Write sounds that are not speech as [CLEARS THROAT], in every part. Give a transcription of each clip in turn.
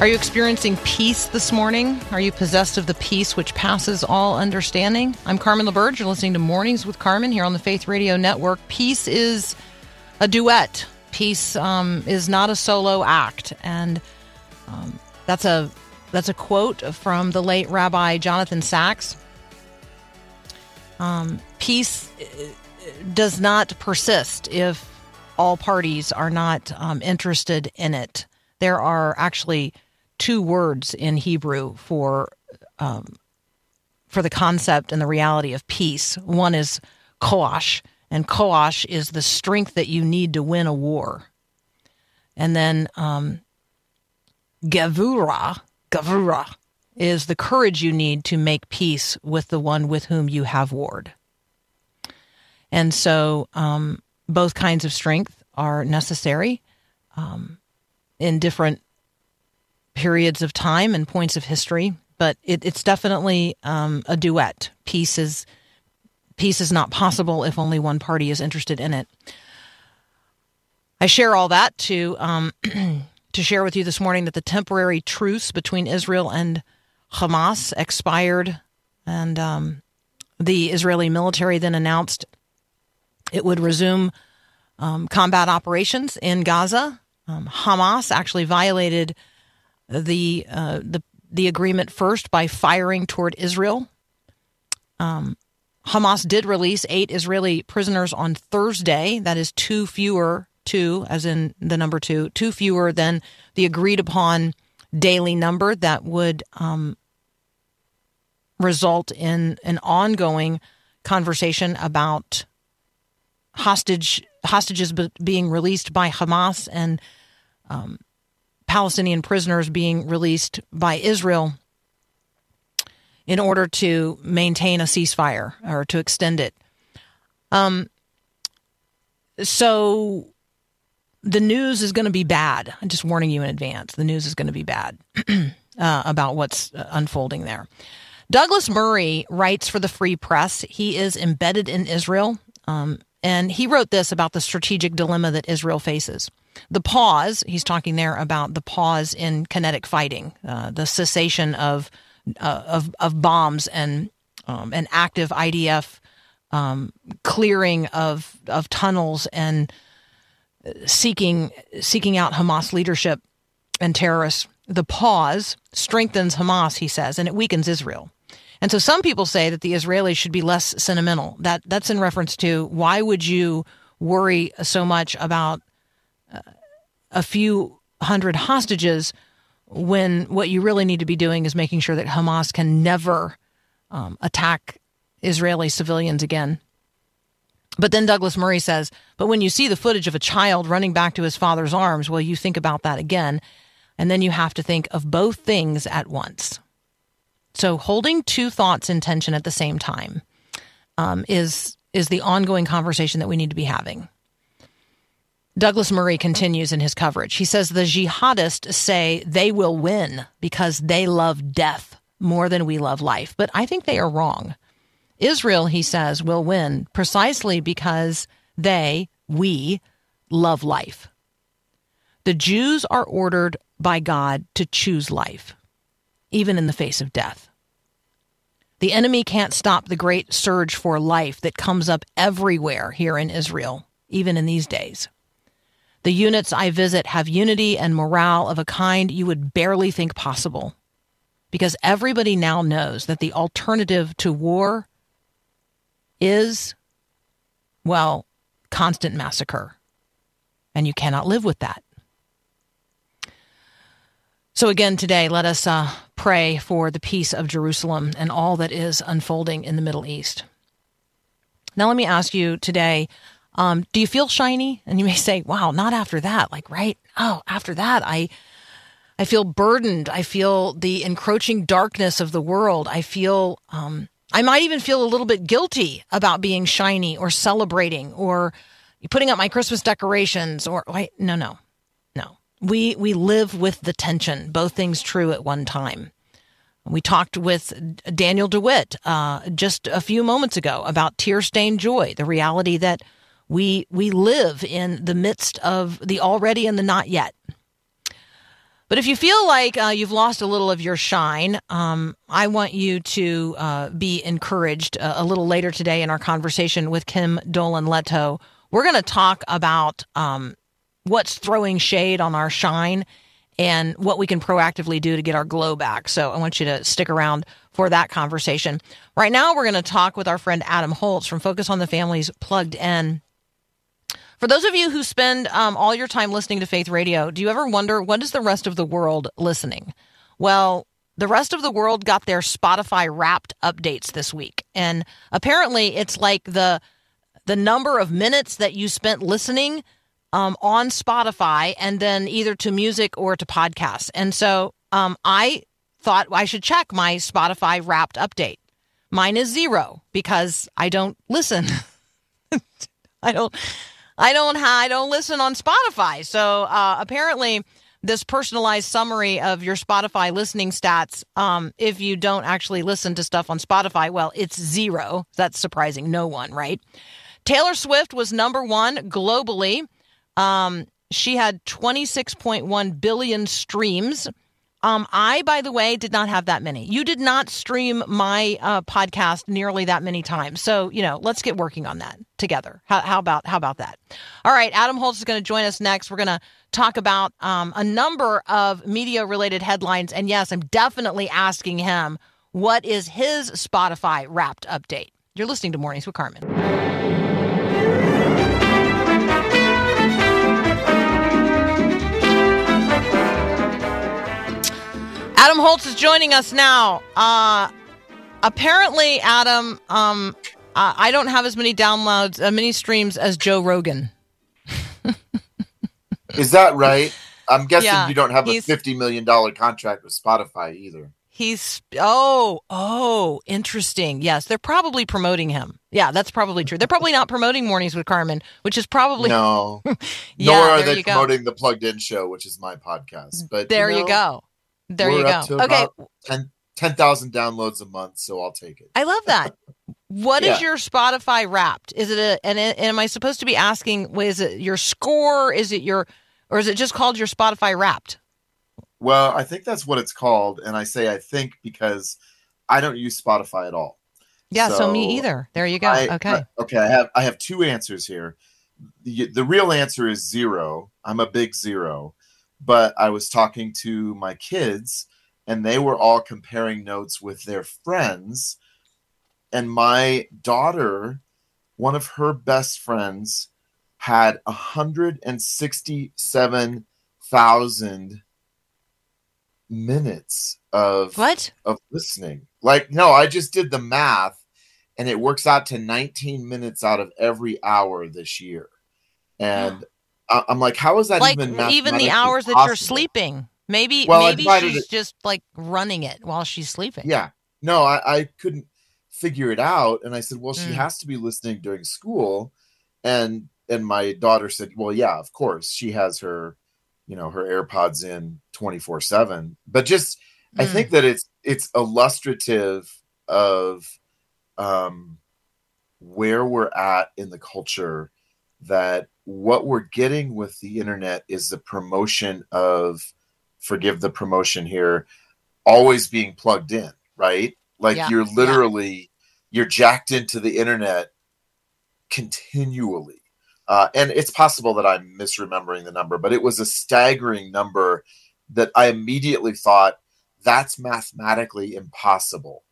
Are you experiencing peace this morning? Are you possessed of the peace which passes all understanding? I'm Carmen LaBerge. You're listening to Mornings with Carmen here on the Faith Radio Network. Peace is a duet. Peace um, is not a solo act, and um, that's a that's a quote from the late Rabbi Jonathan Sacks. Um, peace uh, does not persist if all parties are not um, interested in it. There are actually two words in Hebrew for um, for the concept and the reality of peace. One is koash, and koash is the strength that you need to win a war. And then um, gavura, gavura is the courage you need to make peace with the one with whom you have warred. And so, um, both kinds of strength are necessary um, in different periods of time and points of history, but it, it's definitely um, a duet. Peace is peace is not possible if only one party is interested in it. I share all that to um, [CLEARS THROAT] to share with you this morning that the temporary truce between Israel and Hamas expired, and um, the Israeli military then announced it would resume um, combat operations in Gaza. Um, Hamas actually violated the uh, the the agreement first by firing toward Israel. Um, Hamas did release eight Israeli prisoners on Thursday. That is two fewer, two as in the number two, two fewer than the agreed upon daily number that would um, result in an ongoing conversation about hostage hostages being released by Hamas and um, Palestinian prisoners being released by Israel in order to maintain a ceasefire or to extend it. Um, so the news is going to be bad. I'm just warning you in advance. The news is going to be bad [CLEARS THROAT] uh, about what's unfolding there. Douglas Murray writes for the Free Press. He is embedded in Israel, um, and he wrote this about the strategic dilemma that Israel faces. The pause, he's talking there about the pause in kinetic fighting, uh, the cessation of, uh, of, of bombs and um, an active IDF um, clearing of, of tunnels and seeking, seeking out Hamas leadership and terrorists. The pause strengthens Hamas, he says, and it weakens Israel. And so some people say that the Israelis should be less sentimental. That that's in reference to why would you worry so much about a few hundred hostages when what you really need to be doing is making sure that Hamas can never um, attack Israeli civilians again. But then Douglas Murray says, but when you see the footage of a child running back to his father's arms, well, you think about that again. And then you have to think of both things at once. So holding two thoughts in tension at the same time um, is is the ongoing conversation that we need to be having. Douglas Murray continues in his coverage. He says the jihadists say they will win because they love death more than we love life. But I think they are wrong. Israel, he says, will win precisely because they, we, love life. The Jews are ordered by God to choose life, even in the face of death. The enemy can't stop the great surge for life that comes up everywhere here in Israel, even in these days. The units I visit have unity and morale of a kind you would barely think possible. Because everybody now knows that the alternative to war is, well, constant massacre. And you cannot live with that. So, again, today, let us uh, pray for the peace of Jerusalem and all that is unfolding in the Middle East. Now, let me ask you today um, do you feel shiny? And you may say, wow, not after that. Like, right? Oh, after that, I. I feel burdened. I feel the encroaching darkness of the world. I feel, um, I might even feel a little bit guilty about being shiny or celebrating or putting up my Christmas decorations or wait, no, no, no. We, we live with the tension, both things true at one time. We talked with Daniel DeWitt uh, just a few moments ago about tear stained joy, the reality that we we live in the midst of the already and the not yet. But if you feel like uh, you've lost a little of your shine, um, I want you to uh, be encouraged uh, a little later today in our conversation with Kim Dolan Leto. We're going to talk about um, what's throwing shade on our shine and what we can proactively do to get our glow back. So I want you to stick around for that conversation. Right now, we're going to talk with our friend Adam Holz from Focus on the Family's Plugged In. For those of you who spend um, all your time listening to Faith Radio, do you ever wonder what is the rest of the world listening? Well, the rest of the world got their Spotify Wrapped updates this week, and apparently it's like the the number of minutes that you spent listening um, on Spotify, and then either to music or to podcasts. And so um, I thought I should check my Spotify Wrapped update. Mine is zero because I don't listen. [LAUGHS] I don't. I don't I don't listen on Spotify. So uh, apparently, this personalized summary of your Spotify listening stats, um, if you don't actually listen to stuff on Spotify, well, it's zero. That's surprising. No one, right? Taylor Swift was number one globally. Um, she had 26.1 billion streams. Um, I, by the way, did not have that many. You did not stream my uh, podcast nearly that many times. So, you know, let's get working on that together. How, how about how about that? All right, Adam Holz is going to join us next. We're going to talk about um, a number of media related headlines. And yes, I'm definitely asking him what is his Spotify Wrapped update. You're listening to Mornings with Carmen. Adam Holz is joining us now. Uh, apparently, Adam, um, uh, I don't have as many downloads, uh, many streams as Joe Rogan. [LAUGHS] Is that right? I'm guessing Yeah, you don't have a fifty million dollar contract with Spotify either. He's oh oh interesting. Yes, they're probably promoting him. Yeah, that's probably true. They're probably not promoting Mornings with Carmen, which is probably No, [LAUGHS] yeah. nor are they you go. promoting the Plugged In Show, which is my podcast. But There you, know, go. There we're you go. Okay, about 10 10,000 downloads a month, so I'll take it. I love that. What is Yeah. your Spotify Wrapped? Is it a and, and am I supposed to be asking? Is it your score? Is it your or is it just called your Spotify Wrapped? Well, I think that's what it's called, and I say I think because I don't use Spotify at all. Yeah, so, me either. There you go. I- okay. I- okay. I have I have two answers here. The, the real answer is zero. I'm a big zero, but I was talking to my kids, and they were all comparing notes with their friends, and my daughter, one of her best friends, had hundred and sixty-seven thousand minutes of what? of listening. Like, no, I just did the math and it works out to 19 minutes out of every hour this year. And I'm like, how is that Like even even the hours that you're sleeping. Maybe Well, maybe she's it- just like running it while she's sleeping. Yeah. No, I, I couldn't figure it out. And I said, well, she Mm. has to be listening during school. And and my daughter said, well, yeah, of course. She has her, you know, her AirPods in 24 7. But just I Mm. think that it's it's illustrative of um where we're at in the culture that what we're getting with the internet is the promotion of forgive the promotion here always being plugged in right? Like Yeah, you're yeah. literally you're jacked into the internet continually. Uh, and it's possible that i'm misremembering the number but it was a staggering number that i immediately thought that's mathematically impossible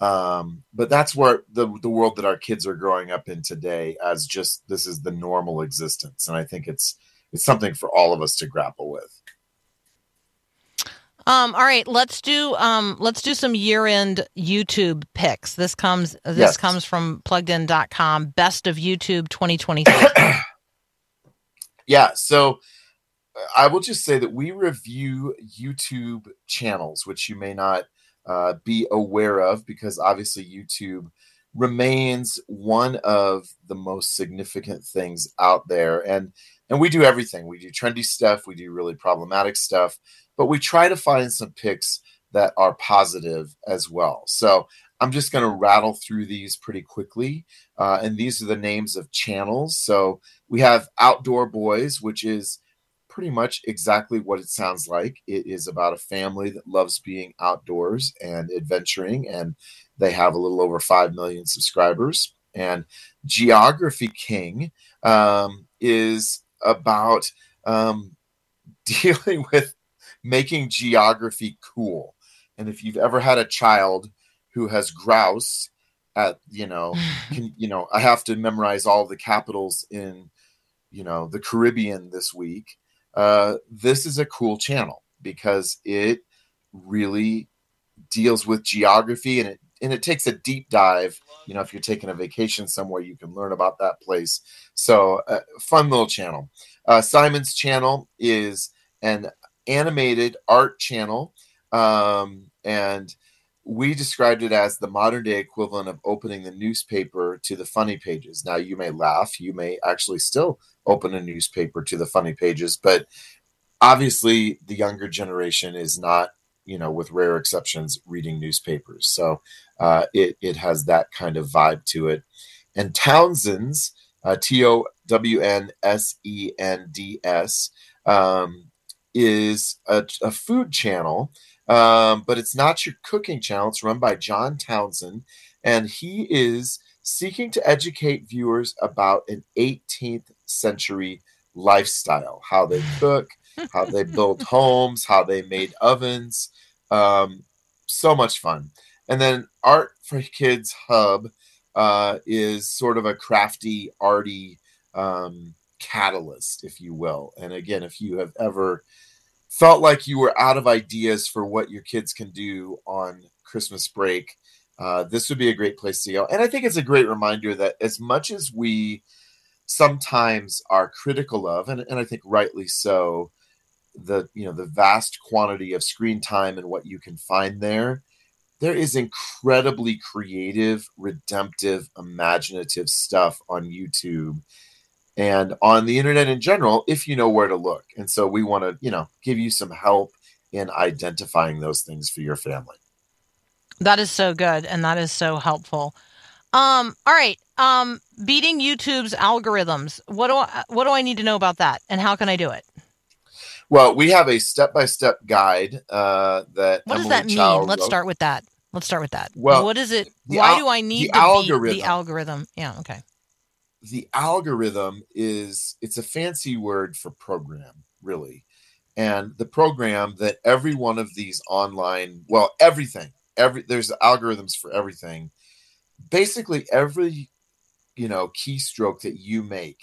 um, but that's where the the world that our kids are growing up in today as just this is the normal existence and i think it's it's something for all of us to grapple with Um, all right, let's do um, let's do some year-end YouTube picks. This comes this Yes. comes from pluggedin.com. Best of YouTube 2023. [COUGHS] Yeah. So uh, I will just say that we review YouTube channels, which you may not uh, be aware of because obviously YouTube remains one of the most significant things out there. And and we do everything. We do trendy stuff. We do really problematic stuff. But we try to find some picks that are positive as well. So i'm just going to rattle through these pretty quickly. Uh, and these are the names of channels. So we have Outdoor Boys, which is pretty much exactly what it sounds like. It is about a family that loves being outdoors and adventuring, and they have a little over 5 million subscribers. And Geography King um, is about um, [LAUGHS] dealing with making geography cool. And if you've ever had a child who has grouse at, you know, [SIGHS] can, you know, I have to memorize all the capitals in, you know, the Caribbean this week. Uh, this is a cool channel because it really deals with geography and it and it takes a deep dive. You know, if you're taking a vacation somewhere, you can learn about that place. So, uh, fun little channel. Uh, Simon's channel is an animated art channel, um, and we described it as the modern day equivalent of opening the newspaper to the funny pages. Now, you may laugh, you may actually still open a newspaper to the funny pages, but obviously, the younger generation is not, you know, with rare exceptions, reading newspapers. So uh, it it has that kind of vibe to it. And Townsend's uh, T O W N S E N D S um, is a, a food channel um, but it's not your cooking channel. It's run by John Townsend, and he is seeking to educate viewers about an 18th century lifestyle how they cook, how they build [LAUGHS] homes, how they made ovens. Um, so much fun. And then Art for Kids Hub uh, is sort of a crafty, arty um, catalyst, if you will. And again, if you have ever felt like you were out of ideas for what your kids can do on Christmas break, uh, this would be a great place to go. And I think it's a great reminder that as much as we sometimes are critical of, and, and I think rightly so, the you know the vast quantity of screen time and what you can find there, there is incredibly creative, redemptive, imaginative stuff on YouTube and on the internet in general if you know where to look. And so we want to, you know, give you some help in identifying those things for your family. That is so good and that is so helpful. Um, all right. Um, beating YouTube's algorithms. What do I what do I need to know about that and how can I do it? Well, we have a step-by-step guide uh, that What does Emily that mean? Let's wrote. start with that. Let's start with that. Well, what is it? Why al- do I need the to algorithm. the algorithm? Yeah, okay. the algorithm is it's a fancy word for program really and the program that every one of these online well everything every there's algorithms for everything basically every you know keystroke that you make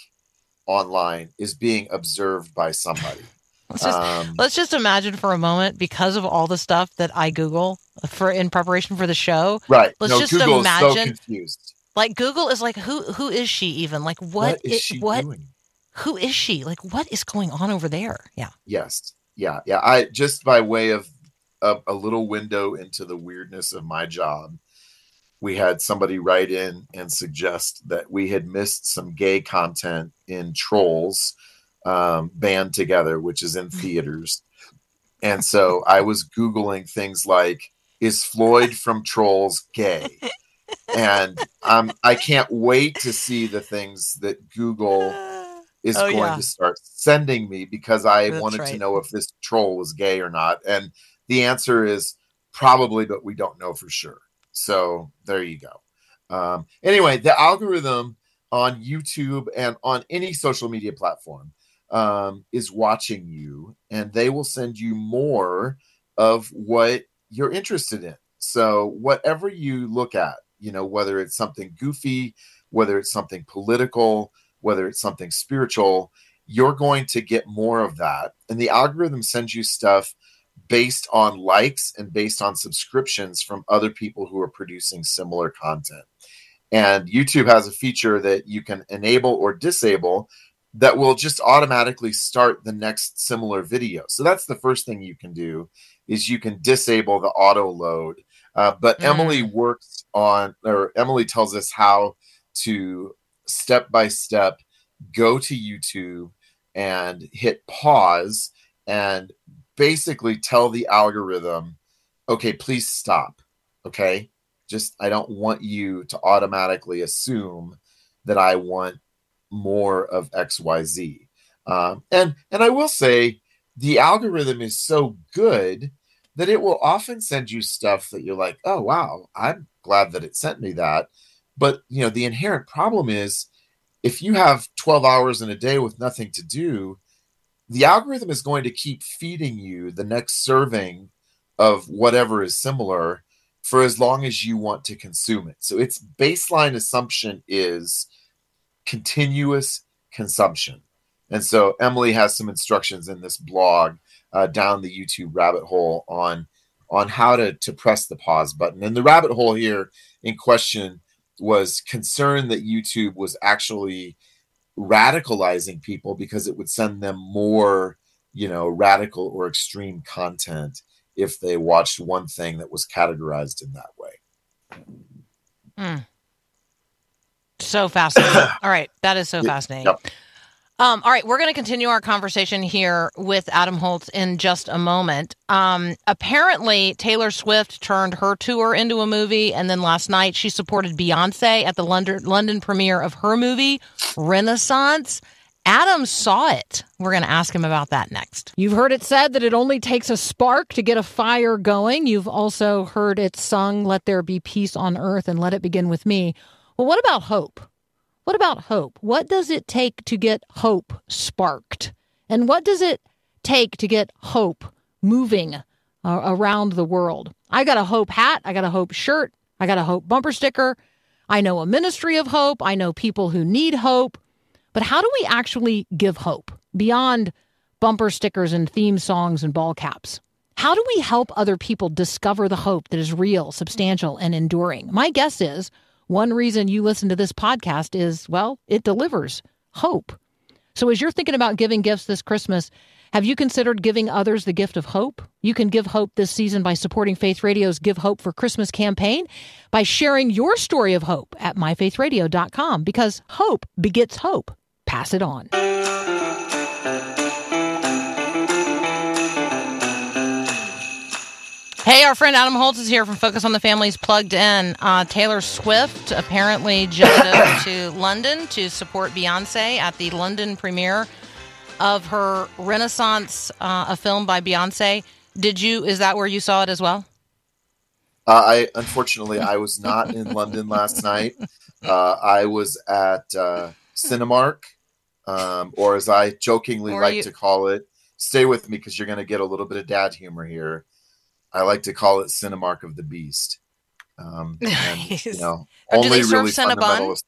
online is being observed by somebody [LAUGHS] Let's just um, let's just imagine for a moment because of all the stuff that I Google for in preparation for the show. right let's no just google so imagine- confused Like Google is like who who is she even? Like what what is she what doing who is she? Like what is going on over there? Yeah. Yes. Yeah. Yeah. I just by way of a, a little window into the weirdness of my job, we had somebody write in and suggest that we had missed some gay content in Trolls um, band together, which is in theaters. And so I was Googling things like, is Floyd from Trolls gay? And um, I can't wait to see the things that Google [LAUGHS] is Oh, going yeah. to start sending me because I That's wanted to know if this troll was gay or not. And the answer is probably, but we don't know for sure. So there you go. Um, anyway, the algorithm on YouTube and on any social media platform um, is watching you, and they will send you more of what you're interested in. So whatever you look at, you know, whether it's something goofy, whether it's something political, whether it's something spiritual, you're going to get more of that. And the algorithm sends you stuff based on likes and based on subscriptions from other people who are producing similar content. And YouTube has a feature that you can enable or disable that will just automatically start the next similar video. So that's the first thing you can do is you can disable the auto load. Uh, but Mm. Emily works on, or Emily tells us how to step by step go to YouTube and hit pause and basically tell the algorithm, okay, please stop. Okay. Just, I don't want you to automatically assume that I want more of XYZ. Um, and, and I will say the algorithm is so good that it will often send you stuff that you're like, oh, wow, I'm glad that it sent me that. But, you know, the inherent problem is if you have 12 hours in a day with nothing to do, the algorithm is going to keep feeding you the next serving of whatever is similar for as long as you want to consume it. So its baseline assumption is continuous consumption. And so Emily has some instructions in this blog uh, down the YouTube rabbit hole on on how to to press the pause button. And the rabbit hole here in question was concerned that YouTube was actually radicalizing people because it would send them more, you know, radical or extreme content if they watched one thing that was categorized in that way. Hmm. So fascinating. [COUGHS] all right, that is so fascinating. Yep. Um, all right, we're going to continue our conversation here with Adam Holz in just a moment. Um, apparently, Taylor Swift turned her tour into a movie, and then last night she supported Beyonce at the London London premiere of her movie Renaissance. Adam saw it. We're going to ask him about that next. You've heard it said that it only takes a spark to get a fire going. You've also heard it sung, Let there be peace on earth and let it begin with me. Well, what about hope? What about hope? What does it take to get hope sparked? And what does it take to get hope moving uh, around the world? I got a hope hat. I got a hope shirt. I got a hope bumper sticker. I know a ministry of hope. I know people who need hope. But how do we actually give hope beyond bumper stickers and theme songs and ball caps? How do we help other people discover the hope that is real, substantial, and enduring? My guess is one reason you listen to this podcast is, well, it delivers hope. So as you're thinking about giving gifts this Christmas, have you considered giving others the gift of hope? You can give hope this season by supporting Faith Radio's Give Hope for Christmas campaign by sharing your story of hope at myfaithradio.com because hope begets hope. Pass it on. Hey, our friend Adam Holz is here from Focus on the Family's Plugged In. Uh, Taylor Swift apparently [COUGHS] jumped over to London to support Beyonce at the London premiere of her Renaissance, uh, a film by Beyonce. Did you? Is that where you saw it as well? Uh, I unfortunately I was not in London last night. Uh, I was at uh, Cinemark, um, or as I jokingly Or like you- to call it, stay with me because you're going to get a little bit of dad humor here. I like to call it Cinemark of the Beast. Um, [LAUGHS] and, you know, Or do they only serve really Cinnabon?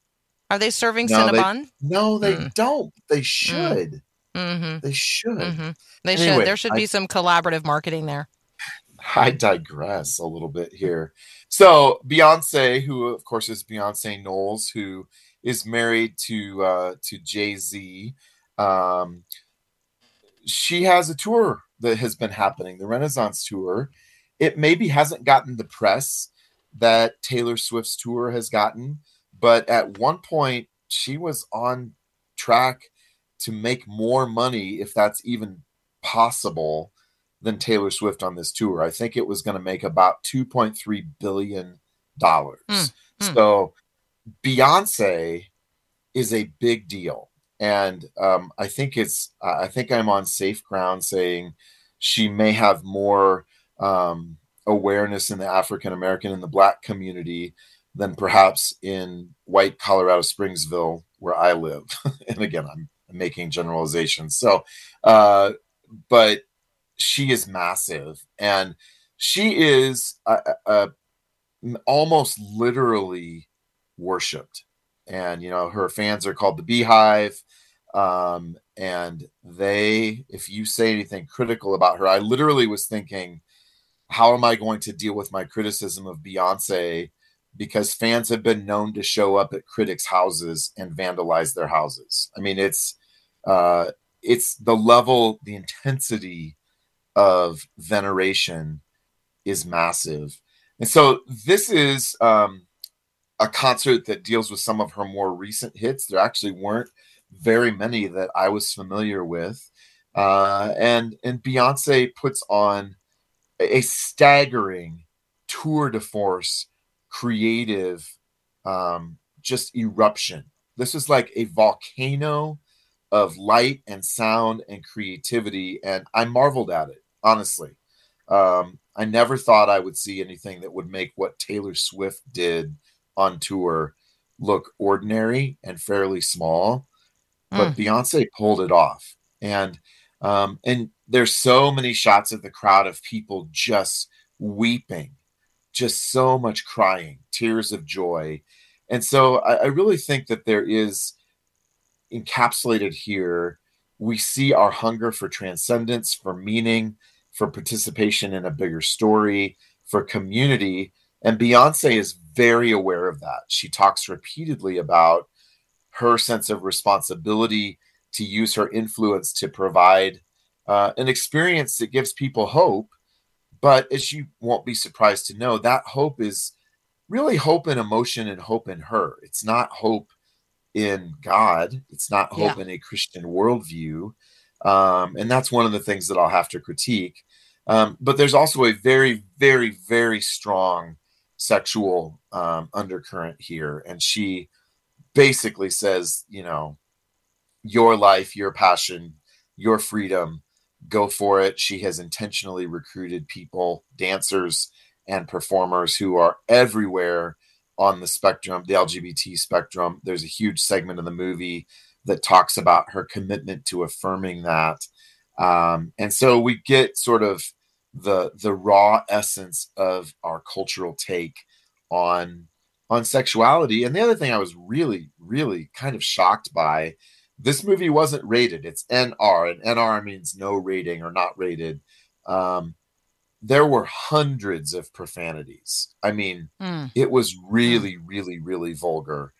Are they serving No, they- Cinnabon? No, they Mm. don't. They should. Mm-hmm. They should. Mm-hmm. They should. There should I- be some collaborative marketing there. [LAUGHS] I digress a little bit here. So Beyonce, who of course is Beyonce Knowles, who is married to uh, to Jay Z, um, she has a tour that has been happening, the Renaissance tour. It maybe hasn't gotten the press that Taylor Swift's tour has gotten, but at one point she was on track to make more money, if that's even possible, than Taylor Swift on this tour. I think it was going to make about 2.3 billion dollars. Mm, mm. So Beyonce is a big deal. And um, I think it's, uh, I think I'm on safe ground saying she may have more um, awareness in the African American and the Black community than perhaps in white Colorado Springsville, where I live. [LAUGHS] and again, I'm, making generalizations. So, uh, but she is massive and she is uh, almost literally worshipped and you know her fans are called the BeyHive Um, and they, if you say anything critical about her, I literally was thinking, how am I going to deal with my criticism of Beyonce? Because fans have been known to show up at critics' houses and vandalize their houses. I mean, it's uh, it's the level, the intensity of veneration is massive, and so this is um, a concert that deals with some of her more recent hits. There actually weren't very many that I was familiar with, uh, and and Beyonce puts on a staggering tour de force creative um, just eruption. This is like a volcano of light and sound and creativity, and I marveled at it, honestly. Um, I never thought I would see anything that would make what Taylor Swift did on tour look ordinary and fairly small, but Mm. Beyonce pulled it off. And um, and there's so many shots of the crowd of people just weeping, just so much crying, tears of joy. And so I, I really think that there is encapsulated here. We see our hunger for transcendence, for meaning, for participation in a bigger story, for community. And Beyonce is very aware of that. She talks repeatedly about her sense of responsibility to use her influence to provide uh, an experience that gives people hope. But as you won't be surprised to know, that hope is really hope in emotion and hope in her. It's not hope in God, it's not hope Yeah. in a Christian worldview. Um, and that's one of the things that I'll have to critique. Um, but there's also a very, very, very strong sexual um, undercurrent here. And she basically says, you know, your life, your passion, your freedom, go for it. She has intentionally recruited people, dancers, and performers who are everywhere on the spectrum, the LGBT spectrum. There's a huge segment of the movie that talks about her commitment to affirming that. Um, and so we get sort of the the raw essence of our cultural take on on sexuality. And the other thing I was really, really kind of shocked by this movie wasn't rated. It's NR, and NR means no rating or not rated. Um, there were hundreds of profanities. I mean, Mm. it was really, really, really vulgar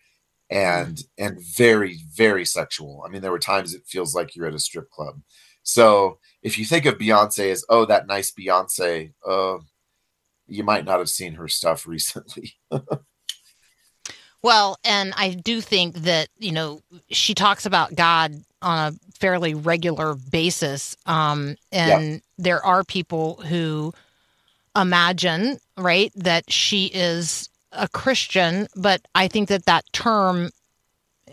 and and very, very sexual. I mean, there were times it feels like you're at a strip club. So if you think of Beyonce as oh, that nice Beyonce, uh, you might not have seen her stuff [LAUGHS] recently. Well, and I do think that, you know, she talks about God on a fairly regular basis. Um, and there are people who imagine, right, that she is a Christian, but I think that that term,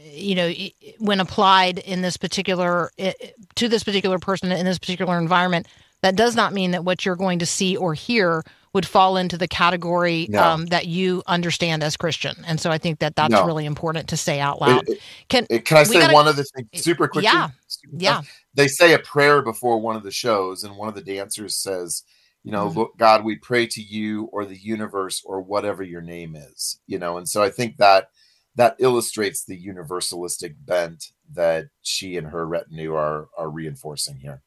you know, when applied in this particular, to this particular person in this particular environment, that does not mean that what you're going to see or hear would fall into the category No. um, that you understand as Christian. And so I think that that's No. really important to say out loud. It- Can it- can I say gotta- one other thing super quickly? Yeah. Super yeah. They say a prayer before one of the shows, and one of the dancers says, you know, Mhm. look, God, we pray to you or the universe or whatever your name is, you know, and so I think that that illustrates the universalistic bent that she and her retinue are are reinforcing here.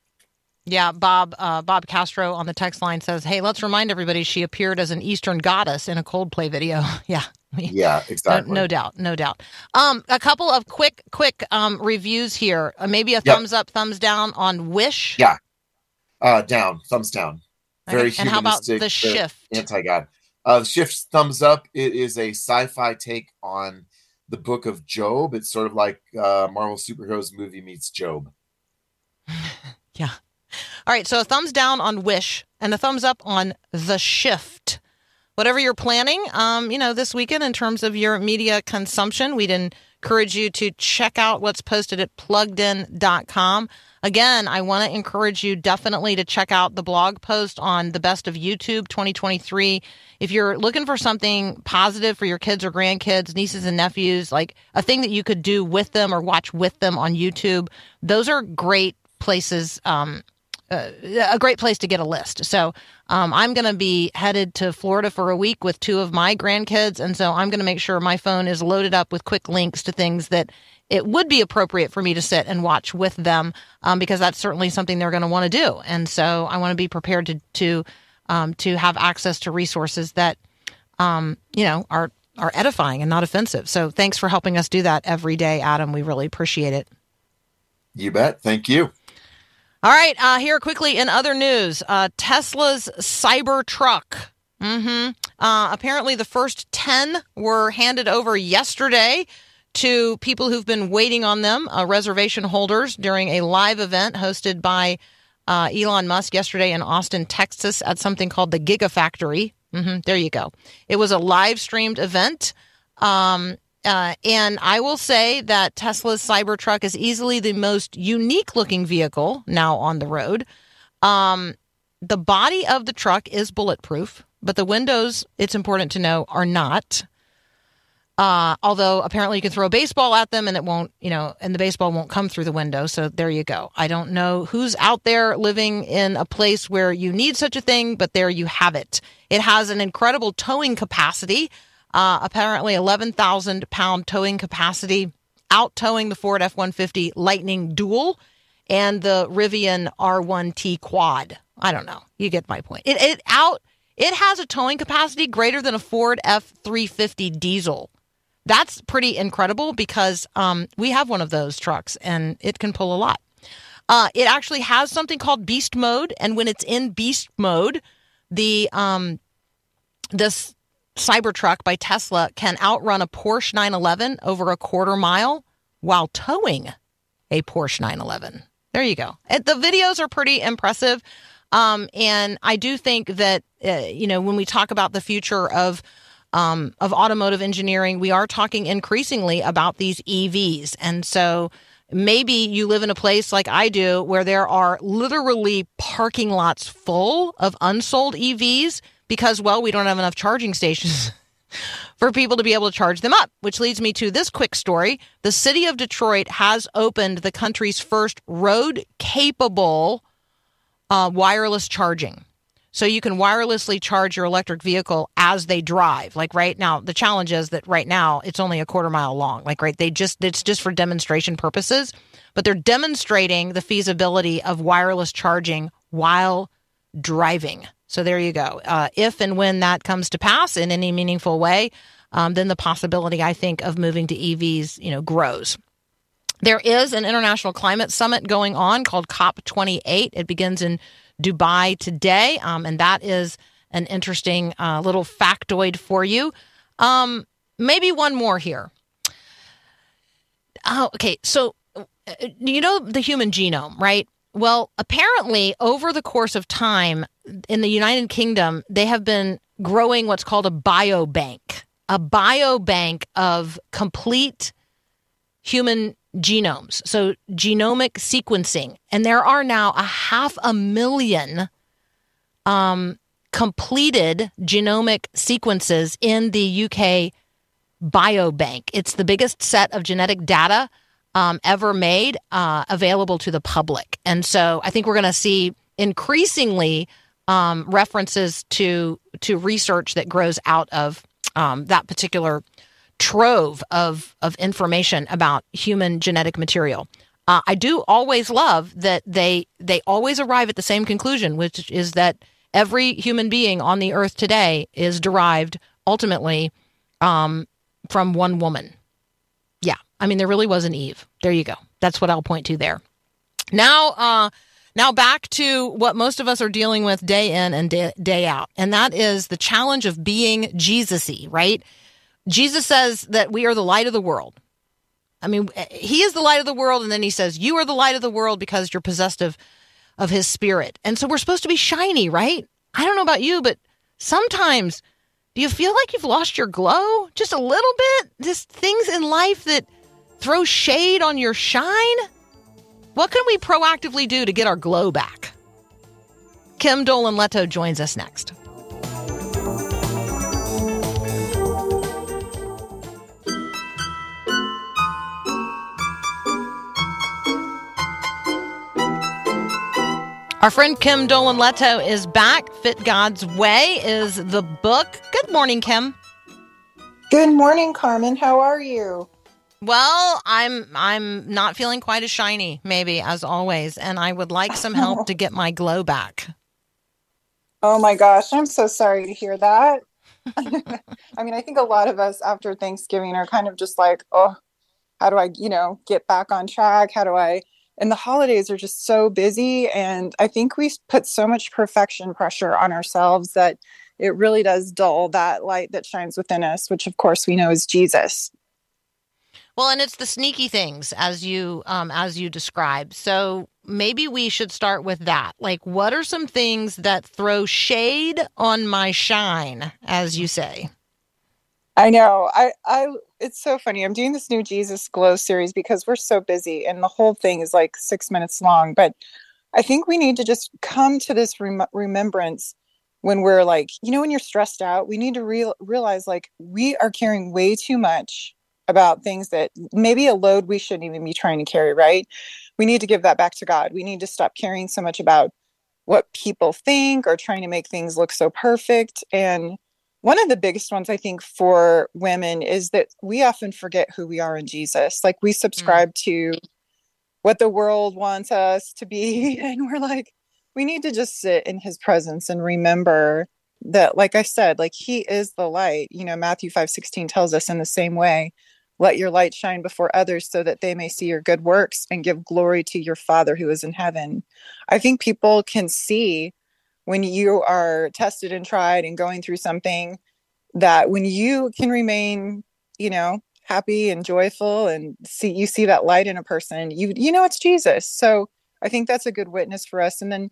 Yeah. Bob uh, Bob Castro on the text line says, "Hey, let's remind everybody she appeared as an Eastern goddess in a Coldplay video." [LAUGHS] yeah, Yeah, exactly. [LAUGHS] No, no doubt, no doubt. Um, a couple of quick, quick um, reviews here. Uh, maybe a Yep. thumbs up, thumbs down on Wish. Yeah. Uh, down, thumbs down. Very Okay, And how about the shift? anti God. Uh, the shift thumbs up. It is a sci-fi take on the book of Job. It's sort of like uh, Marvel superheroes movie meets Job. [LAUGHS] Yeah. All right. So a thumbs down on Wish and a thumbs up on The Shift. Whatever you're planning, um, you know, this weekend in terms of your media consumption, we'd encourage you to check out what's posted at pluggedin.com. Again, I want to encourage you definitely to check out the blog post on the best of YouTube 2023. If you're looking for something positive for your kids or grandkids, nieces and nephews, like a thing that you could do with them or watch with them on YouTube, those are great places um, uh, a great place to get a list. So um, I'm going to be headed to Florida for a week with two of my grandkids, and so I'm going to make sure my phone is loaded up with quick links to things that it would be appropriate for me to sit and watch with them um, because that's certainly something they're going to want to do. And so I want to be prepared to to um, to have access to resources that um, you know are are edifying and not offensive. So thanks for helping us do that every day, Adam. We really appreciate it. You bet. Thank you. All right, uh, here quickly in other news, uh, Tesla's Cybertruck. Mm-hmm. Uh, apparently, the first ten were handed over yesterday to people who've been waiting on them, uh, reservation holders, during a live event hosted by uh, Elon Musk yesterday in Austin, Texas, at something called the Gigafactory. Mm-hmm, there you go. It was a live streamed event. Um, uh, and I will say that Tesla's Cybertruck is easily the most unique looking vehicle now on the road. Um, the body of the truck is bulletproof, but the windows, it's important to know, are not. Uh, although apparently you can throw a baseball at them and it won't, you know, and the baseball won't come through the window. So there you go. I don't know who's out there living in a place where you need such a thing, but there you have it. It has an incredible towing capacity, uh, apparently 11,000 pound towing capacity, out towing the Ford F 150 Lightning Dual and the Rivian R1T Quad. I don't know. You get my point. It, it out. It has a towing capacity greater than a Ford F 350 diesel. That's pretty incredible because um, we have one of those trucks and it can pull a lot. Uh, it actually has something called beast mode, and when it's in beast mode, the um, this Cybertruck by Tesla can outrun a Porsche 911 over a quarter mile while towing a Porsche 911. There you go. The videos are pretty impressive. Um, and I do think that, uh, you know, when we talk about the future of um, of automotive engineering, we are talking increasingly about these EVs. And so maybe you live in a place like I do where there are literally parking lots full of unsold EVs because, well, we don't have enough charging stations. [LAUGHS] for people to be able to charge them up, which leads me to this quick story. The city of Detroit has opened the country's first road capable uh, wireless charging. So you can wirelessly charge your electric vehicle as they drive. Like right now, the challenge is that right now it's only a quarter mile long. Like right, they just it's just for demonstration purposes, but they're demonstrating the feasibility of wireless charging while driving. So there you go. Uh, if and when that comes to pass in any meaningful way, um, then the possibility I think of moving to EVs, you know, grows. There is an international climate summit going on called COP28. It begins in Dubai today. Um, and that is an interesting uh, little factoid for you. Um, maybe one more here. Oh, okay. So, uh, you know the human genome, right? Well, apparently, over the course of time in the United Kingdom, they have been growing what's called a biobank, a biobank of complete human genomes, so genomic sequencing. And there are now a half a million um, completed genomic sequences in the UK biobank. It's the biggest set of genetic data um, ever made uh, available to the public. And so I think we're going to see increasingly um, references to to research that grows out of um, that particular trove of of information about human genetic material. Uh, I do always love that they they always arrive at the same conclusion, which is that every human being on the earth today is derived ultimately um, from one woman. Yeah, I mean there really was an Eve. There you go. That's what I'll point to there. Now, uh, now back to what most of us are dealing with day in and day, day out, and that is the challenge of being Jesusy, right? Jesus says that we are the light of the world. I mean, he is the light of the world, and then he says, You are the light of the world because you're possessed of, of his spirit. And so we're supposed to be shiny, right? I don't know about you, but sometimes do you feel like you've lost your glow just a little bit? Just things in life that throw shade on your shine? What can we proactively do to get our glow back? Kim Dolan Leto joins us next. Our friend Kim Dolan Leto is back. Fit God's Way is the book. Good morning, Kim. Good morning, Carmen. How are you? Well, I'm I'm not feeling quite as shiny, maybe as always, and I would like some help to get my glow back. Oh my gosh, I'm so sorry to hear that. [LAUGHS] I mean, I think a lot of us after Thanksgiving are kind of just like, oh, how do I, you know, get back on track? How do I? And the holidays are just so busy. And I think we put so much perfection pressure on ourselves that it really does dull that light that shines within us, which of course we know is Jesus. Well, and it's the sneaky things as you um, as you describe. So maybe we should start with that. Like, what are some things that throw shade on my shine, as you say? I know. I I it's so funny. I'm doing this new Jesus Glow series because we're so busy and the whole thing is like 6 minutes long, but I think we need to just come to this rem- remembrance when we're like, you know when you're stressed out, we need to real- realize like we are carrying way too much about things that maybe a load we shouldn't even be trying to carry, right? We need to give that back to God. We need to stop caring so much about what people think or trying to make things look so perfect and one of the biggest ones I think for women is that we often forget who we are in Jesus. Like we subscribe mm. to what the world wants us to be, [LAUGHS] and we're like, we need to just sit in his presence and remember that, like I said, like he is the light. You know, Matthew 5 16 tells us in the same way, let your light shine before others so that they may see your good works and give glory to your Father who is in heaven. I think people can see when you are tested and tried and going through something that when you can remain you know happy and joyful and see you see that light in a person you you know it's jesus so i think that's a good witness for us and then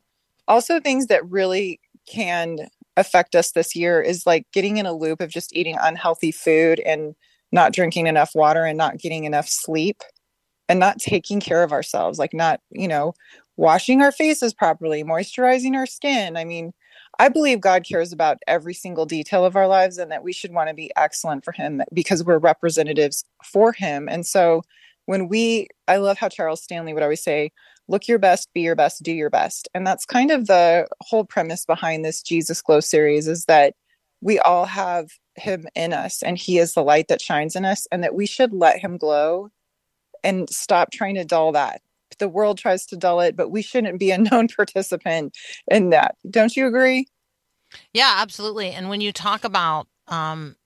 also things that really can affect us this year is like getting in a loop of just eating unhealthy food and not drinking enough water and not getting enough sleep and not taking care of ourselves like not you know washing our faces properly, moisturizing our skin. I mean, I believe God cares about every single detail of our lives and that we should want to be excellent for Him because we're representatives for Him. And so when we, I love how Charles Stanley would always say, look your best, be your best, do your best. And that's kind of the whole premise behind this Jesus Glow series is that we all have Him in us and He is the light that shines in us and that we should let Him glow and stop trying to dull that the world tries to dull it, but we shouldn't be a [LAUGHS] known participant in that. Don't you agree? Yeah, absolutely. And when you talk about um,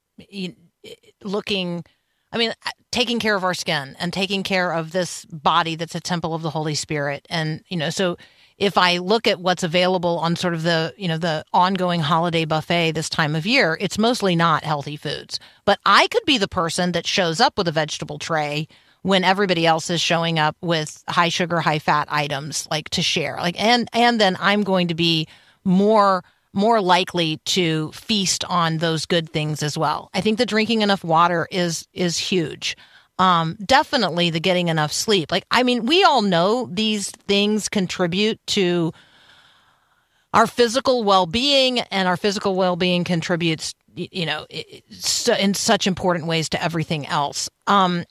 looking, I mean, uh, taking care of our skin and taking care of this body that's a temple of the Holy Spirit, and you know, so if I look at what's available on sort of the, you know, the ongoing holiday buffet this time of year, it's mostly not healthy foods. But I could be the person that shows up with a vegetable tray when everybody else is showing up with high sugar, high fat items like to share. Like and and then I'm going to be more more likely to feast on those good things as well. I think the drinking enough water is is huge. Um, definitely the getting enough sleep. Like I mean, we all know these things contribute to our physical well-being and our physical well-being contributes you know in such important ways to everything else um,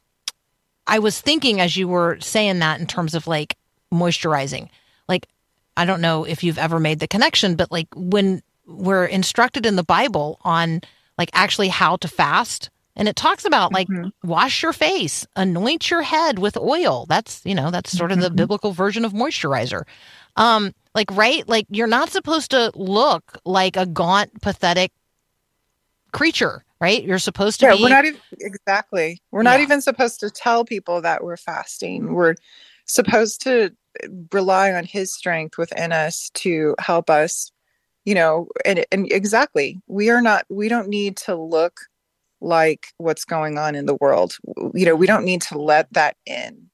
I was thinking as you were saying that in terms of like moisturizing. Like, I don't know if you've ever made the connection, but like when we're instructed in the Bible on like actually how to fast, and it talks about like mm-hmm. wash your face, anoint your head with oil. That's, you know, that's sort of the mm-hmm. biblical version of moisturizer. Um, like, right? Like, you're not supposed to look like a gaunt, pathetic creature right? You're supposed to yeah, be. We're not even exactly. We're not even supposed to tell people that we're fasting. We're supposed to rely on His strength within us to help us. You know, and and exactly, we are not. We don't need to look like what's going on in the world. You know, we don't need to let that in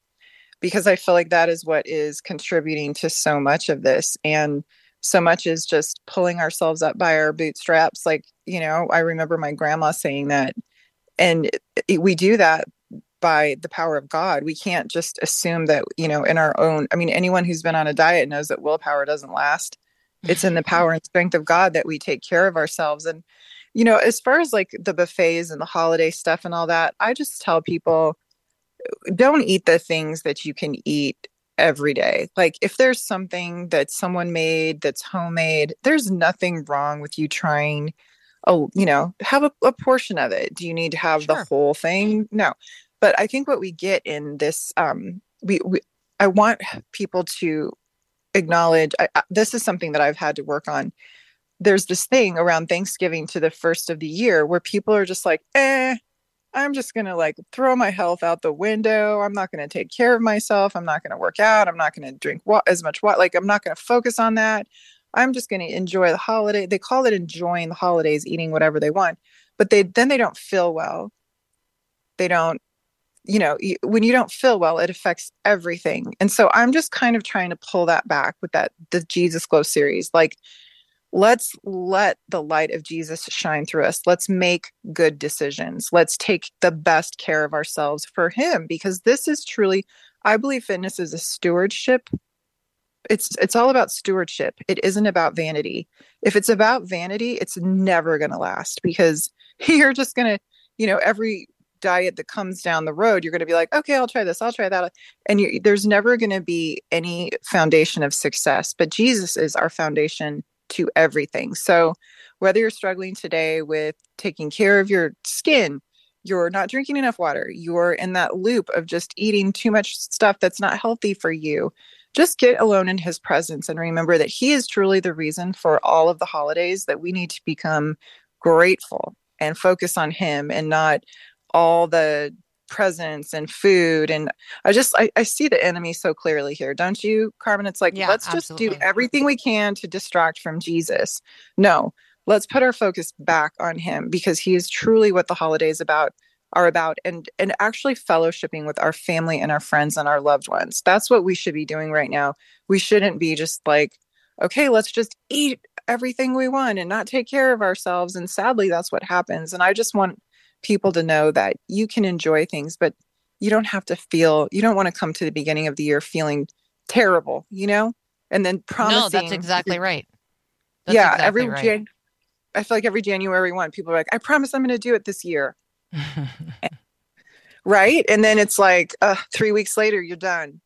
because I feel like that is what is contributing to so much of this. And so much is just pulling ourselves up by our bootstraps. Like you know i remember my grandma saying that and we do that by the power of god. We can't just assume that you know in our own i mean anyone who's been on a diet knows that willpower doesn't last. It's in the [LAUGHS] power and strength of god that we take care of ourselves. And you know as far as like the buffets and the holiday stuff and all that i just tell people don't eat the things that you can eat every day. Like if there's something that someone made that's homemade, there's nothing wrong with you trying oh, you know, have a, a portion of it. Do you need to have Sure. the whole thing? No. But I think what we get in this um we, we I want people to acknowledge I, I- this is something that I've had to work on. There's this thing around Thanksgiving to the first of the year where people are just like, eh, I'm just going to like throw my health out the window. I'm not going to take care of myself. I'm not going to work out. I'm not going to drink wa- as much water. Like, I'm not going to focus on that. I'm just going to enjoy the holiday. They call it enjoying the holidays, eating whatever they want, but they then they don't feel well. They don't, you know, when you don't feel well, it affects everything. And so I'm just kind of trying to pull that back with that the Jesus Glow series. Like, let's let the light of Jesus shine through us. Let's make good decisions. Let's take the best care of ourselves for Him because this is truly, I believe, fitness is a stewardship. It's it's all about stewardship. It isn't about vanity. If it's about vanity, it's never going to last because [LAUGHS] you're just going to, you know, every diet that comes down the road, you're going to be like, okay, I'll try this, I'll try that, and you, there's never going to be any foundation of success. But Jesus is our foundation to everything. So whether you're struggling today with taking care of your skin, you're not drinking enough water, you're in that loop of just eating too much stuff that's not healthy for you, just get alone in his presence and remember that he is truly the reason for all of the holidays that we need to become grateful and focus on him and not all the presents and food and i just I, I see the enemy so clearly here don't you carmen? It's like Yeah, let's just do everything we can to distract from jesus. No let's put our focus back on him because he is truly what the holidays about are about and and actually fellowshipping with our family and our friends and our loved ones. That's what we should be doing right now. We shouldn't be just like okay let's just eat everything we want and not take care of ourselves and sadly that's what happens and i just want people to know that you can enjoy things but you don't have to feel you don't want to come to the beginning of the year feeling terrible you know and then promising No, that's exactly right. That's yeah exactly every right. Jan- i feel like every january one people are like i promise i'm going to do it this year [LAUGHS] right and then it's like uh, three weeks later you're done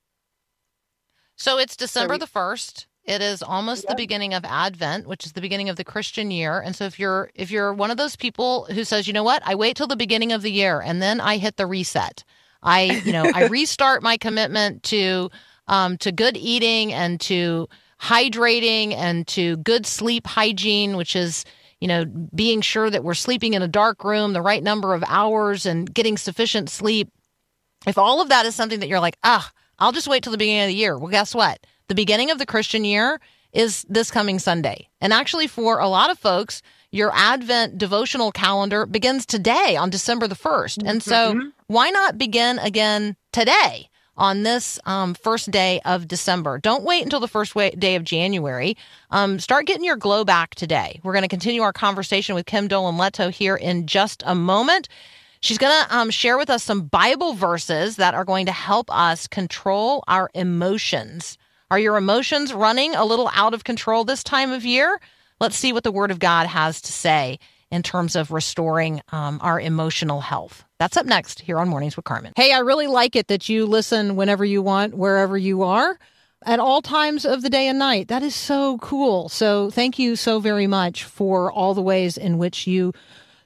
So it's December we- the 1st. It is almost the beginning of Advent, which is the beginning of the Christian year. And so if you're if you're one of those people who says, "You know what? I wait till the beginning of the year and then I hit the reset." I, you know, I [LAUGHS] restart my commitment to um to good eating and to hydrating and to good sleep hygiene, which is you know, being sure that we're sleeping in a dark room the right number of hours and getting sufficient sleep if all of that is something that you're like, ah, I'll just wait till the beginning of the year. Well, guess what? The beginning of the Christian year is this coming Sunday. And actually, for a lot of folks, your Advent devotional calendar begins today on December the 1st. And so, why not begin again today on this um, first day of December? Don't wait until the first day of January. Um, start getting your glow back today. We're going to continue our conversation with Kim Dolan Leto here in just a moment. She's going to um, share with us some Bible verses that are going to help us control our emotions. Are your emotions running a little out of control this time of year? Let's see what the Word of God has to say in terms of restoring um, our emotional health. That's up next here on Mornings with Carmen. Hey, I really like it that you listen whenever you want, wherever you are, at all times of the day and night. That is so cool. So, thank you so very much for all the ways in which you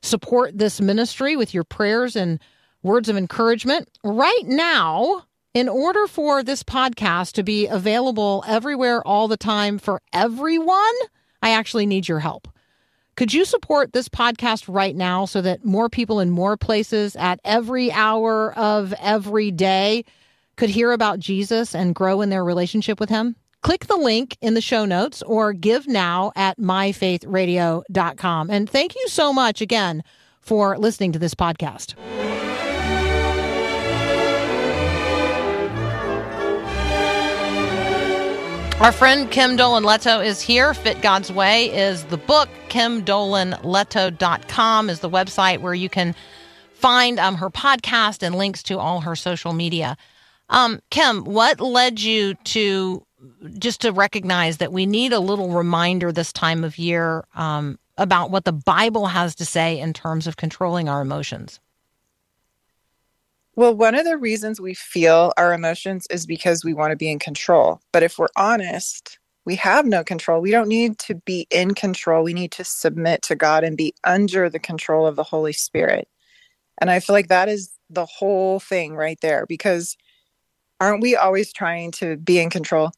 support this ministry with your prayers and words of encouragement. Right now, in order for this podcast to be available everywhere all the time for everyone, I actually need your help. Could you support this podcast right now so that more people in more places at every hour of every day could hear about Jesus and grow in their relationship with him? Click the link in the show notes or give now at myfaithradio.com. And thank you so much again for listening to this podcast. Our friend Kim Dolan Leto is here. Fit God's Way is the book. KimDolanLeto.com is the website where you can find um, her podcast and links to all her social media. Um, Kim, what led you to just to recognize that we need a little reminder this time of year um, about what the Bible has to say in terms of controlling our emotions? Well, one of the reasons we feel our emotions is because we want to be in control. But if we're honest, we have no control. We don't need to be in control. We need to submit to God and be under the control of the Holy Spirit. And I feel like that is the whole thing right there because aren't we always trying to be in control?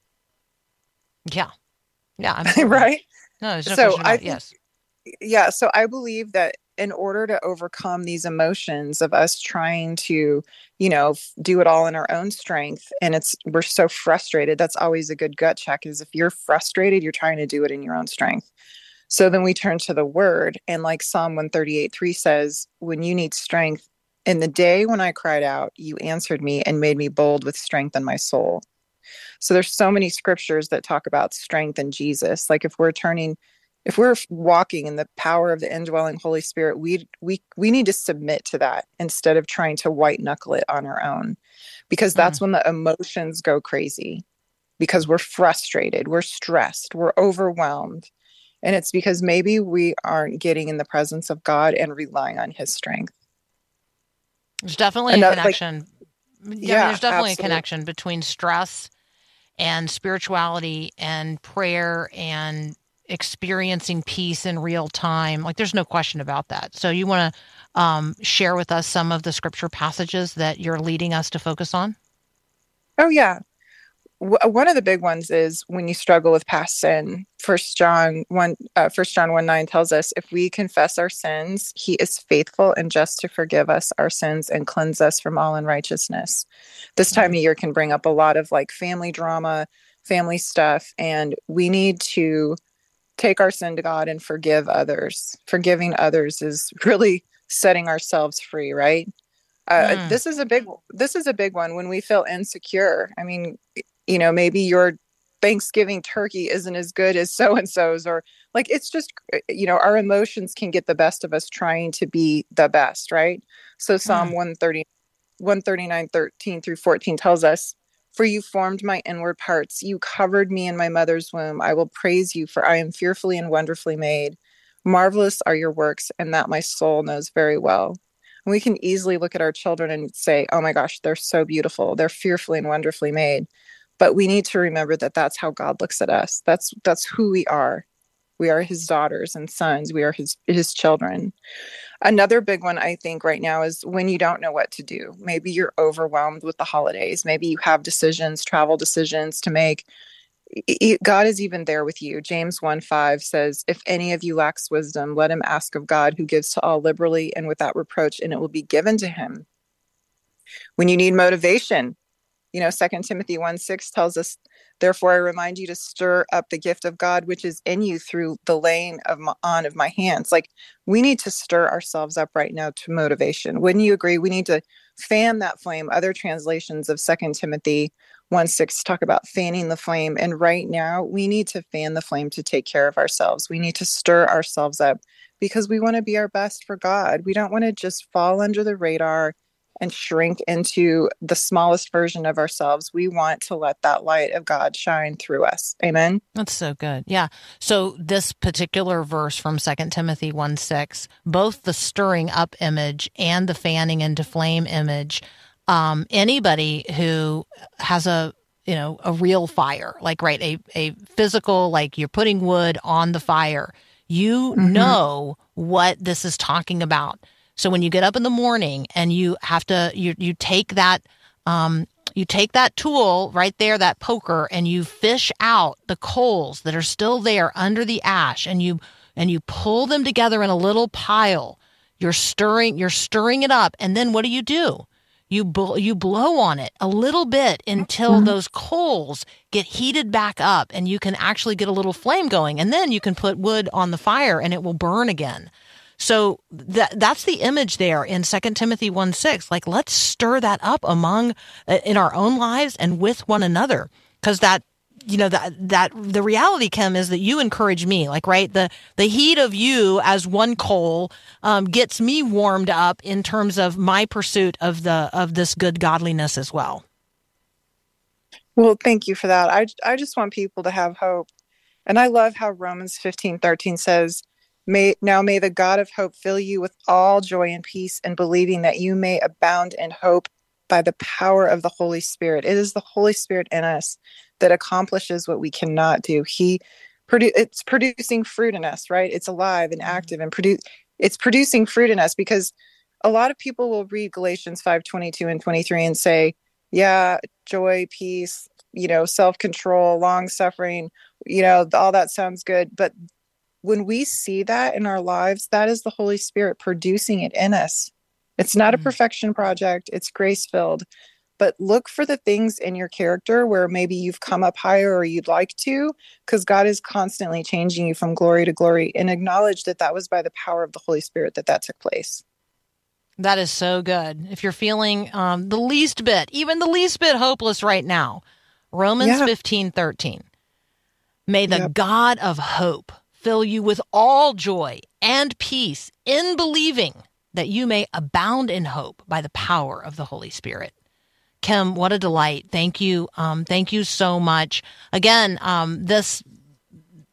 Yeah. Yeah. [LAUGHS] right? No, no So I think- Yes. yeah so i believe that in order to overcome these emotions of us trying to you know do it all in our own strength and it's we're so frustrated that's always a good gut check is if you're frustrated you're trying to do it in your own strength. So then we turn to the word and like psalm 138 3 says when you need strength in the day when i cried out you answered me and made me bold with strength in my soul. So there's so many scriptures that talk about strength in jesus. Like if we're turning if we're walking in the power of the indwelling holy spirit we we we need to submit to that instead of trying to white knuckle it on our own because that's mm. when the emotions go crazy because we're frustrated we're stressed we're overwhelmed and it's because maybe we aren't getting in the presence of god and relying on his strength There's definitely And a that, like- connection. Mm, yeah, I mean, Yeah, there's definitely absolutely. a connection between stress and spirituality and prayer and experiencing peace in real time. Like, there's no question about that. So, you want to um, share with us some of the scripture passages that you're leading us to focus on? Oh yeah. W- one of the big ones is when you struggle with past sin. First John one, uh, First John one nine tells us if we confess our sins, He is faithful and just to forgive us our sins and cleanse us from all unrighteousness. This time of year can bring up a lot of like family drama, family stuff, and we need to take our sin to God and forgive others. Forgiving others is really setting ourselves free, right? Uh, Mm. This is a big. This is a big one when we feel insecure. I mean, you know, maybe your Thanksgiving turkey isn't as good as [LAUGHS] so and so's, or like it's just, you know, our emotions can get the best of us trying to be the best, right? So Psalm 130, 139, 13 through 14 tells us, For you formed my inward parts, you covered me in my mother's womb. I will praise you, for I am fearfully and wonderfully made. Marvelous are your works, and that my soul knows very well. We can easily look at our children and say, oh my gosh, they're so beautiful. They're fearfully and wonderfully made. But we need to remember that that's how God looks at us. That's that's who we are. We are his daughters and sons. We are his his children. Another big one I think right now is when you don't know what to do. Maybe you're overwhelmed with the holidays. Maybe you have decisions, travel decisions to make. God is even there with you. James 1 5 says, If any of you lacks wisdom, let him ask of God, who gives to all liberally and without reproach, and it will be given to him. When you need motivation, you know, Second Timothy 1 6 tells us, Therefore, I remind you to stir up the gift of God which is in you through the laying of my, on of my hands. Like we need to stir ourselves up right now to motivation. Wouldn't you agree? We need to fan that flame. Other translations of Second Timothy 1 6 talk about fanning the flame. And right now, we need to fan the flame to take care of ourselves. We need to stir ourselves up because we want to be our best for God. We don't want to just fall under the radar and shrink into the smallest version of ourselves. We want to let that light of God shine through us. Amen. That's so good. Yeah. So this particular verse from 2 Timothy 1 6, both the stirring up image and the fanning into flame image, um, anybody who has a you know a real fire, like right, a, a physical, like you're putting wood on the fire, you know what this is talking about. So when you get up in the morning and you have to you you take that um, you take that tool right there, that poker, and you fish out the coals that are still there under the ash, and you and you pull them together in a little pile. You're stirring, you're stirring it up, and then what do you do? You bl- you blow on it a little bit until those coals get heated back up, and you can actually get a little flame going, and then you can put wood on the fire, and it will burn again. So that that's the image there in 2 Timothy 1 6. Like, let's stir that up among uh, in our own lives and with one another. Because that, you know, that, that the reality, Kim, is that you encourage me. Like, right? The, the heat of you as one coal um, gets me warmed up in terms of my pursuit of the, of this good godliness as well. Well, thank you for that. I, I just want people to have hope. And I love how Romans 15 13 says, May now may the God of hope fill you with all joy and peace and believing that you may abound in hope by the power of the Holy Spirit. It is the Holy Spirit in us that accomplishes what we cannot do. He produ- it's producing fruit in us, right? It's alive and mm-hmm. active and produce it's producing fruit in us because a lot of people will read Galatians 5 22 and 23 and say, Yeah, joy, peace, you know, self control, long suffering, you know, all that sounds good. But when we see that in our lives, that is the Holy Spirit producing it in us. It's not a Mhm. perfection project, it's grace filled. But look for the things in your character where maybe you've come up higher or you'd like to, because God is constantly changing you from glory to glory and acknowledge that that was by the power of the Holy Spirit that that took place. That is so good. If you're feeling um, the least bit, even the least bit hopeless right now, Romans Yeah. fifteen thirteen. May the Yep. God of hope fill you with all joy and peace in believing that you may abound in hope by the power of the Holy Spirit. Kim, what a delight. Thank you. Um, thank you so much. Again, um, this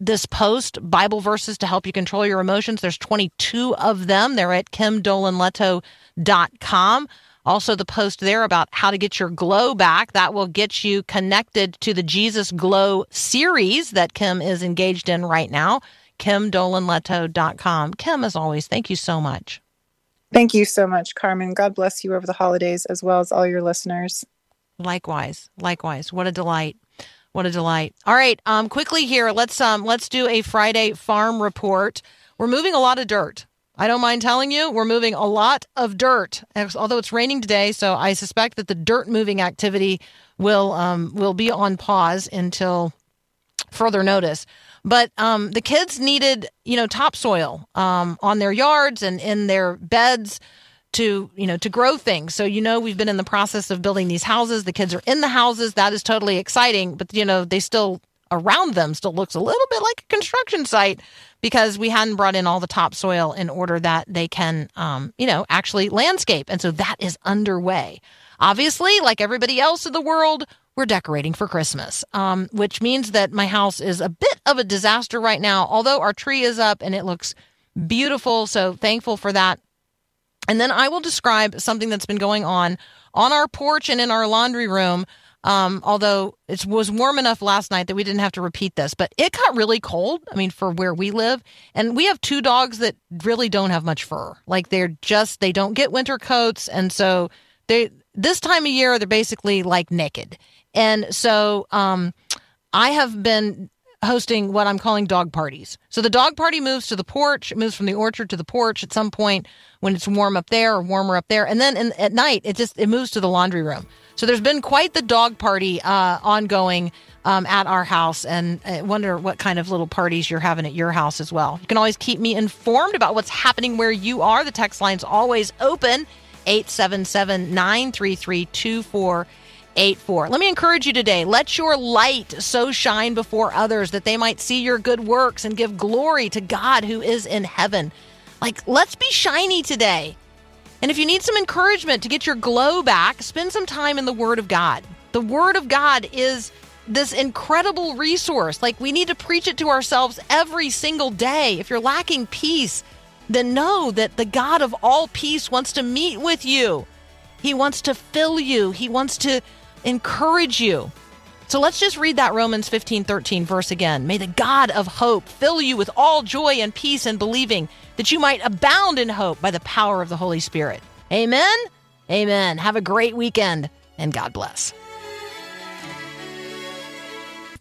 this post bible verses to help you control your emotions there's 22 of them they're at kimdolanleto.com also the post there about how to get your glow back that will get you connected to the jesus glow series that kim is engaged in right now kimdolanleto.com kim as always thank you so much Thank you so much, Carmen. God bless you over the holidays as well as all your listeners. Likewise, likewise. What a delight. What a delight. All right, um quickly here, let's um let's do a Friday farm report. We're moving a lot of dirt. I don't mind telling you, we're moving a lot of dirt. Although it's raining today, so I suspect that the dirt moving activity will um will be on pause until further notice. But um, the kids needed, you know, topsoil um, on their yards and in their beds to, you know, to grow things. So, you know, we've been in the process of building these houses. The kids are in the houses. That is totally exciting. But, you know, they still, around them, still looks a little bit like a construction site because we hadn't brought in all the topsoil in order that they can, um, you know, actually landscape. And so that is underway. Obviously, like everybody else in the world, we're decorating for Christmas, um, which means that my house is a bit of a disaster right now, although our tree is up and it looks beautiful. So thankful for that. And then I will describe something that's been going on on our porch and in our laundry room. Um, although it was warm enough last night that we didn't have to repeat this, but it got really cold. I mean, for where we live, and we have two dogs that really don't have much fur. Like they're just they don't get winter coats, and so they this time of year they're basically like naked. And so um, I have been hosting what I'm calling dog parties. So the dog party moves to the porch, moves from the orchard to the porch at some point when it's warm up there or warmer up there. And then in, at night, it just it moves to the laundry room. So there's been quite the dog party uh, ongoing um, at our house, and I wonder what kind of little parties you're having at your house as well. You can always keep me informed about what's happening where you are. The text line's always open 877 933 2484. Let me encourage you today. Let your light so shine before others that they might see your good works and give glory to God who is in heaven. Like, let's be shiny today. And if you need some encouragement to get your glow back, spend some time in the Word of God. The Word of God is this incredible resource. Like, we need to preach it to ourselves every single day. If you're lacking peace, then know that the God of all peace wants to meet with you. He wants to fill you, He wants to encourage you. So let's just read that Romans 15 13 verse again. May the God of hope fill you with all joy and peace and believing that you might abound in hope by the power of the Holy Spirit. Amen. Amen. Have a great weekend and God bless.